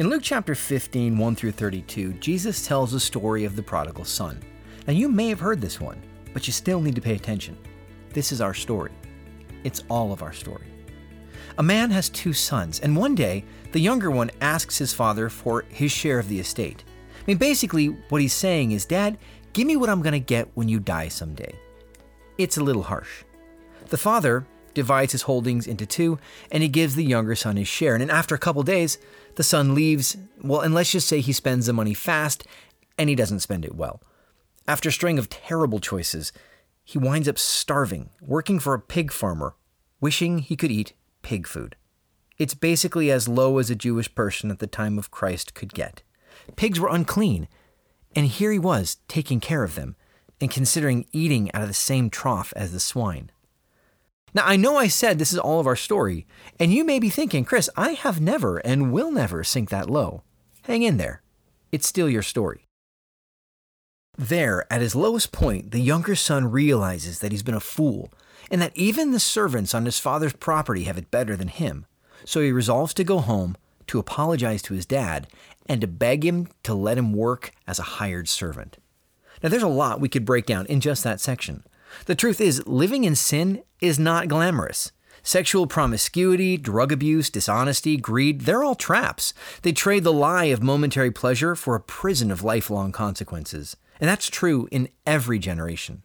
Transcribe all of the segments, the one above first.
In Luke chapter 15, 1 through 32, Jesus tells the story of the prodigal son. Now, you may have heard this one, but you still need to pay attention. This is our story. It's all of our story. A man has two sons, and one day, the younger one asks his father for his share of the estate. I mean, basically, what he's saying is, Dad, give me what I'm going to get when you die someday. It's a little harsh. The father divides his holdings into two, and he gives the younger son his share. And then after a couple days, the son leaves, well, and let's just say he spends the money fast, and he doesn't spend it well. After a string of terrible choices, he winds up starving, working for a pig farmer, wishing he could eat pig food. It's basically as low as a Jewish person at the time of Christ could get. Pigs were unclean, and here he was taking care of them and considering eating out of the same trough as the swine. Now, I know I said this is all of our story, and you may be thinking, Chris, I have never and will never sink that low. Hang in there. It's still your story. There, at his lowest point, the younger son realizes that he's been a fool, and that even the servants on his father's property have it better than him. So he resolves to go home, to apologize to his dad, and to beg him to let him work as a hired servant. Now, there's a lot we could break down in just that section. The truth is, living in sin is not glamorous. Sexual promiscuity, drug abuse, dishonesty, greed, they're all traps. They trade the lie of momentary pleasure for a prison of lifelong consequences. And that's true in every generation.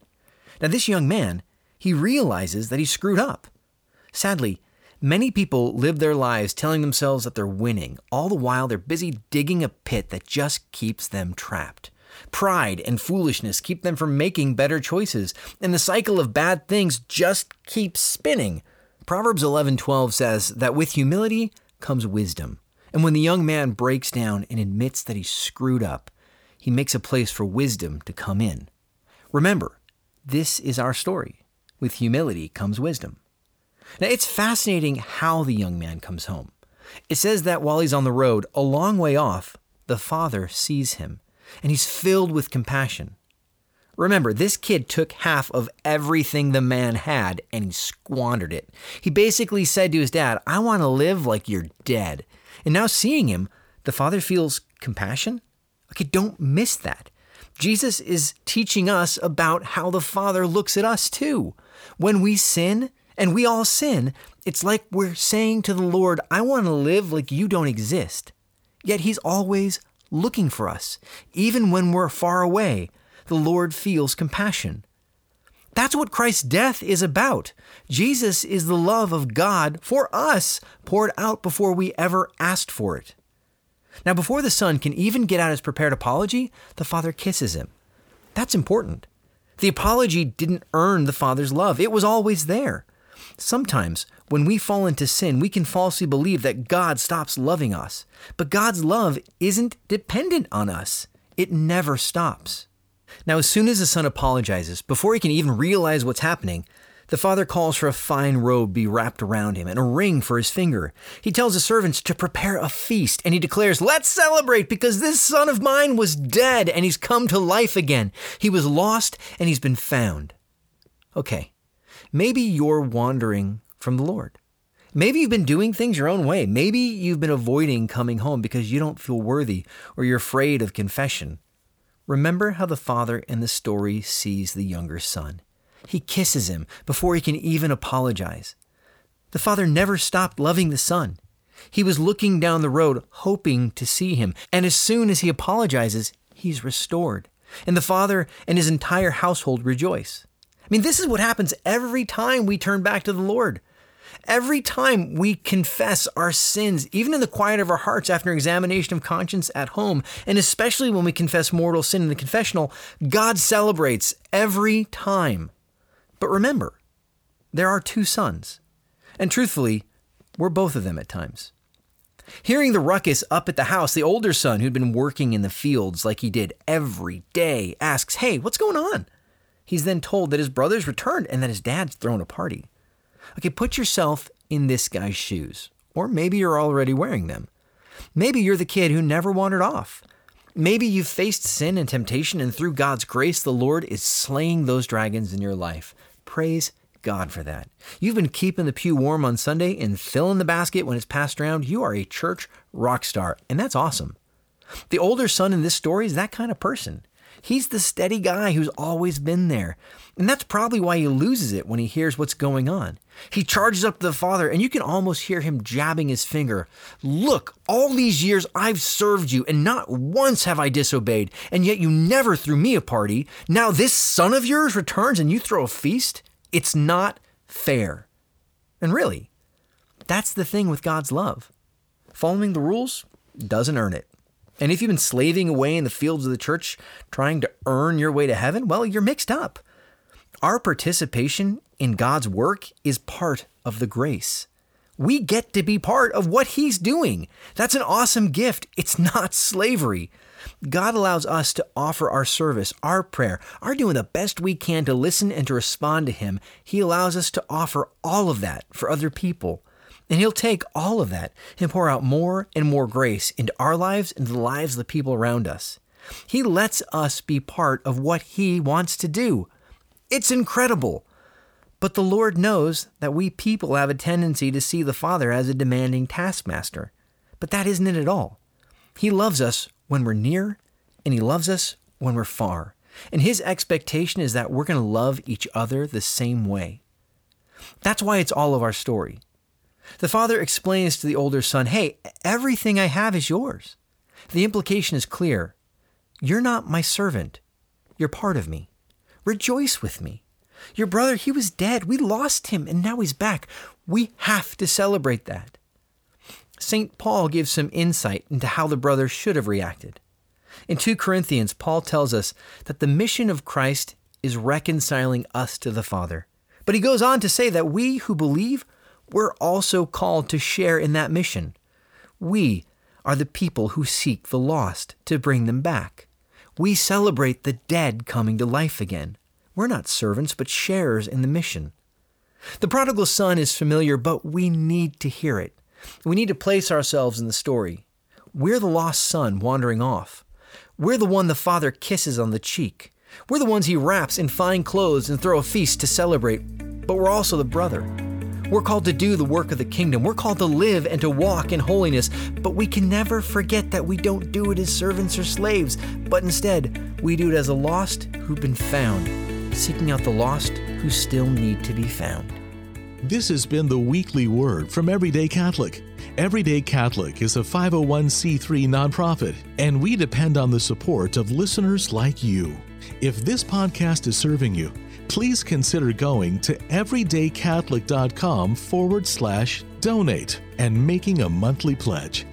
Now, this young man, he realizes that he's screwed up. Sadly, many people live their lives telling themselves that they're winning, all the while they're busy digging a pit that just keeps them trapped. Pride and foolishness keep them from making better choices, and the cycle of bad things just keeps spinning. Proverbs 11:12 says that with humility comes wisdom. And when the young man breaks down and admits that he's screwed up, he makes a place for wisdom to come in. Remember, this is our story. With humility comes wisdom. Now, it's fascinating how the young man comes home. It says that while he's on the road, a long way off, the father sees him and he's filled with compassion. Remember, this kid took half of everything the man had and he squandered it. He basically said to his dad, I want to live like you're dead. And now seeing him, the father feels compassion. Okay, don't miss that. Jesus is teaching us about how the Father looks at us too. When we sin, and we all sin, it's like we're saying to the Lord, I want to live like you don't exist. Yet He's always looking for us. Even when we're far away, the Lord feels compassion. That's what Christ's death is about. Jesus is the love of God for us poured out before we ever asked for it. Now, before the son can even get out his prepared apology, the father kisses him. That's important. The apology didn't earn the father's love, it was always there. Sometimes, when we fall into sin, we can falsely believe that God stops loving us. But God's love isn't dependent on us, it never stops. Now, as soon as the son apologizes, before he can even realize what's happening, the father calls for a fine robe be wrapped around him and a ring for his finger. He tells the servants to prepare a feast and he declares, Let's celebrate because this son of mine was dead and he's come to life again. He was lost and he's been found. Okay, maybe you're wandering from the Lord. Maybe you've been doing things your own way. Maybe you've been avoiding coming home because you don't feel worthy or you're afraid of confession. Remember how the father in the story sees the younger son. He kisses him before he can even apologize. The father never stopped loving the son. He was looking down the road, hoping to see him, and as soon as he apologizes, he's restored. And the father and his entire household rejoice. I mean, this is what happens every time we turn back to the Lord. Every time we confess our sins, even in the quiet of our hearts after examination of conscience at home, and especially when we confess mortal sin in the confessional, God celebrates every time. But remember, there are two sons. And truthfully, we're both of them at times. Hearing the ruckus up at the house, the older son, who'd been working in the fields like he did every day, asks, Hey, what's going on? He's then told that his brother's returned and that his dad's thrown a party. Okay, put yourself in this guy's shoes. Or maybe you're already wearing them. Maybe you're the kid who never wandered off. Maybe you've faced sin and temptation, and through God's grace, the Lord is slaying those dragons in your life. Praise God for that. You've been keeping the pew warm on Sunday and filling the basket when it's passed around. You are a church rock star, and that's awesome. The older son in this story is that kind of person. He's the steady guy who's always been there. And that's probably why he loses it when he hears what's going on. He charges up to the father, and you can almost hear him jabbing his finger. Look, all these years I've served you, and not once have I disobeyed, and yet you never threw me a party. Now this son of yours returns and you throw a feast? It's not fair. And really, that's the thing with God's love. Following the rules doesn't earn it. And if you've been slaving away in the fields of the church trying to earn your way to heaven, well, you're mixed up. Our participation in God's work is part of the grace. We get to be part of what He's doing. That's an awesome gift. It's not slavery. God allows us to offer our service, our prayer, our doing the best we can to listen and to respond to Him. He allows us to offer all of that for other people. And He'll take all of that and pour out more and more grace into our lives and the lives of the people around us. He lets us be part of what He wants to do. It's incredible. But the Lord knows that we people have a tendency to see the Father as a demanding taskmaster. But that isn't it at all. He loves us when we're near, and He loves us when we're far. And His expectation is that we're going to love each other the same way. That's why it's all of our story. The father explains to the older son, Hey, everything I have is yours. The implication is clear. You're not my servant. You're part of me. Rejoice with me. Your brother, he was dead. We lost him, and now he's back. We have to celebrate that. St. Paul gives some insight into how the brother should have reacted. In 2 Corinthians, Paul tells us that the mission of Christ is reconciling us to the Father. But he goes on to say that we who believe we're also called to share in that mission. We are the people who seek the lost to bring them back. We celebrate the dead coming to life again. We're not servants, but sharers in the mission. The prodigal son is familiar, but we need to hear it. We need to place ourselves in the story. We're the lost son wandering off. We're the one the father kisses on the cheek. We're the ones he wraps in fine clothes and throw a feast to celebrate, but we're also the brother. We're called to do the work of the kingdom. We're called to live and to walk in holiness, but we can never forget that we don't do it as servants or slaves, but instead, we do it as a lost who've been found, seeking out the lost who still need to be found. This has been the weekly word from Everyday Catholic. Everyday Catholic is a 501c3 nonprofit, and we depend on the support of listeners like you. If this podcast is serving you, please consider going to everydaycatholic.com forward slash donate and making a monthly pledge.